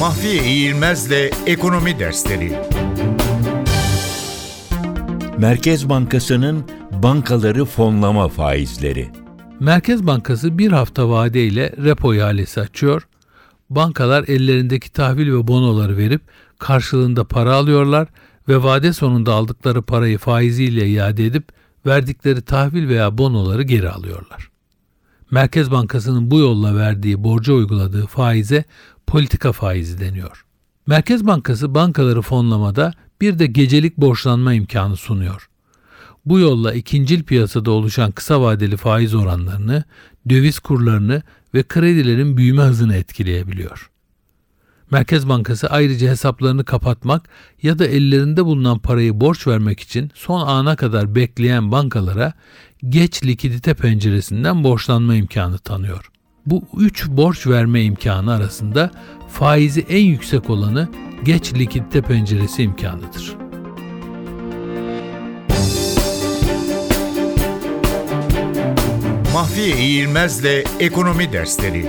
Mahfiye İğilmez'le Ekonomi Dersleri Merkez Bankası'nın bankaları fonlama faizleri. Merkez Bankası bir hafta vadeyle repo ihalesi açıyor. Bankalar ellerindeki tahvil ve bonoları verip karşılığında para alıyorlar ve vade sonunda aldıkları parayı faiziyle iade edip verdikleri tahvil veya bonoları geri alıyorlar. Merkez Bankası'nın bu yolla verdiği borca uyguladığı faize politika faizi deniyor. Merkez Bankası bankaları fonlamada bir de gecelik borçlanma imkanı sunuyor. Bu yolla ikincil piyasada oluşan kısa vadeli faiz oranlarını, döviz kurlarını ve kredilerin büyüme hızını etkileyebiliyor. Merkez Bankası ayrıca hesaplarını kapatmak ya da ellerinde bulunan parayı borç vermek için son ana kadar bekleyen bankalara geç likidite penceresinden borçlanma imkanı tanıyor. Bu üç borç verme imkanı arasında faizi en yüksek olanı geç likidite penceresi imkanıdır. Mahfiye İğilmez'le Ekonomi Dersleri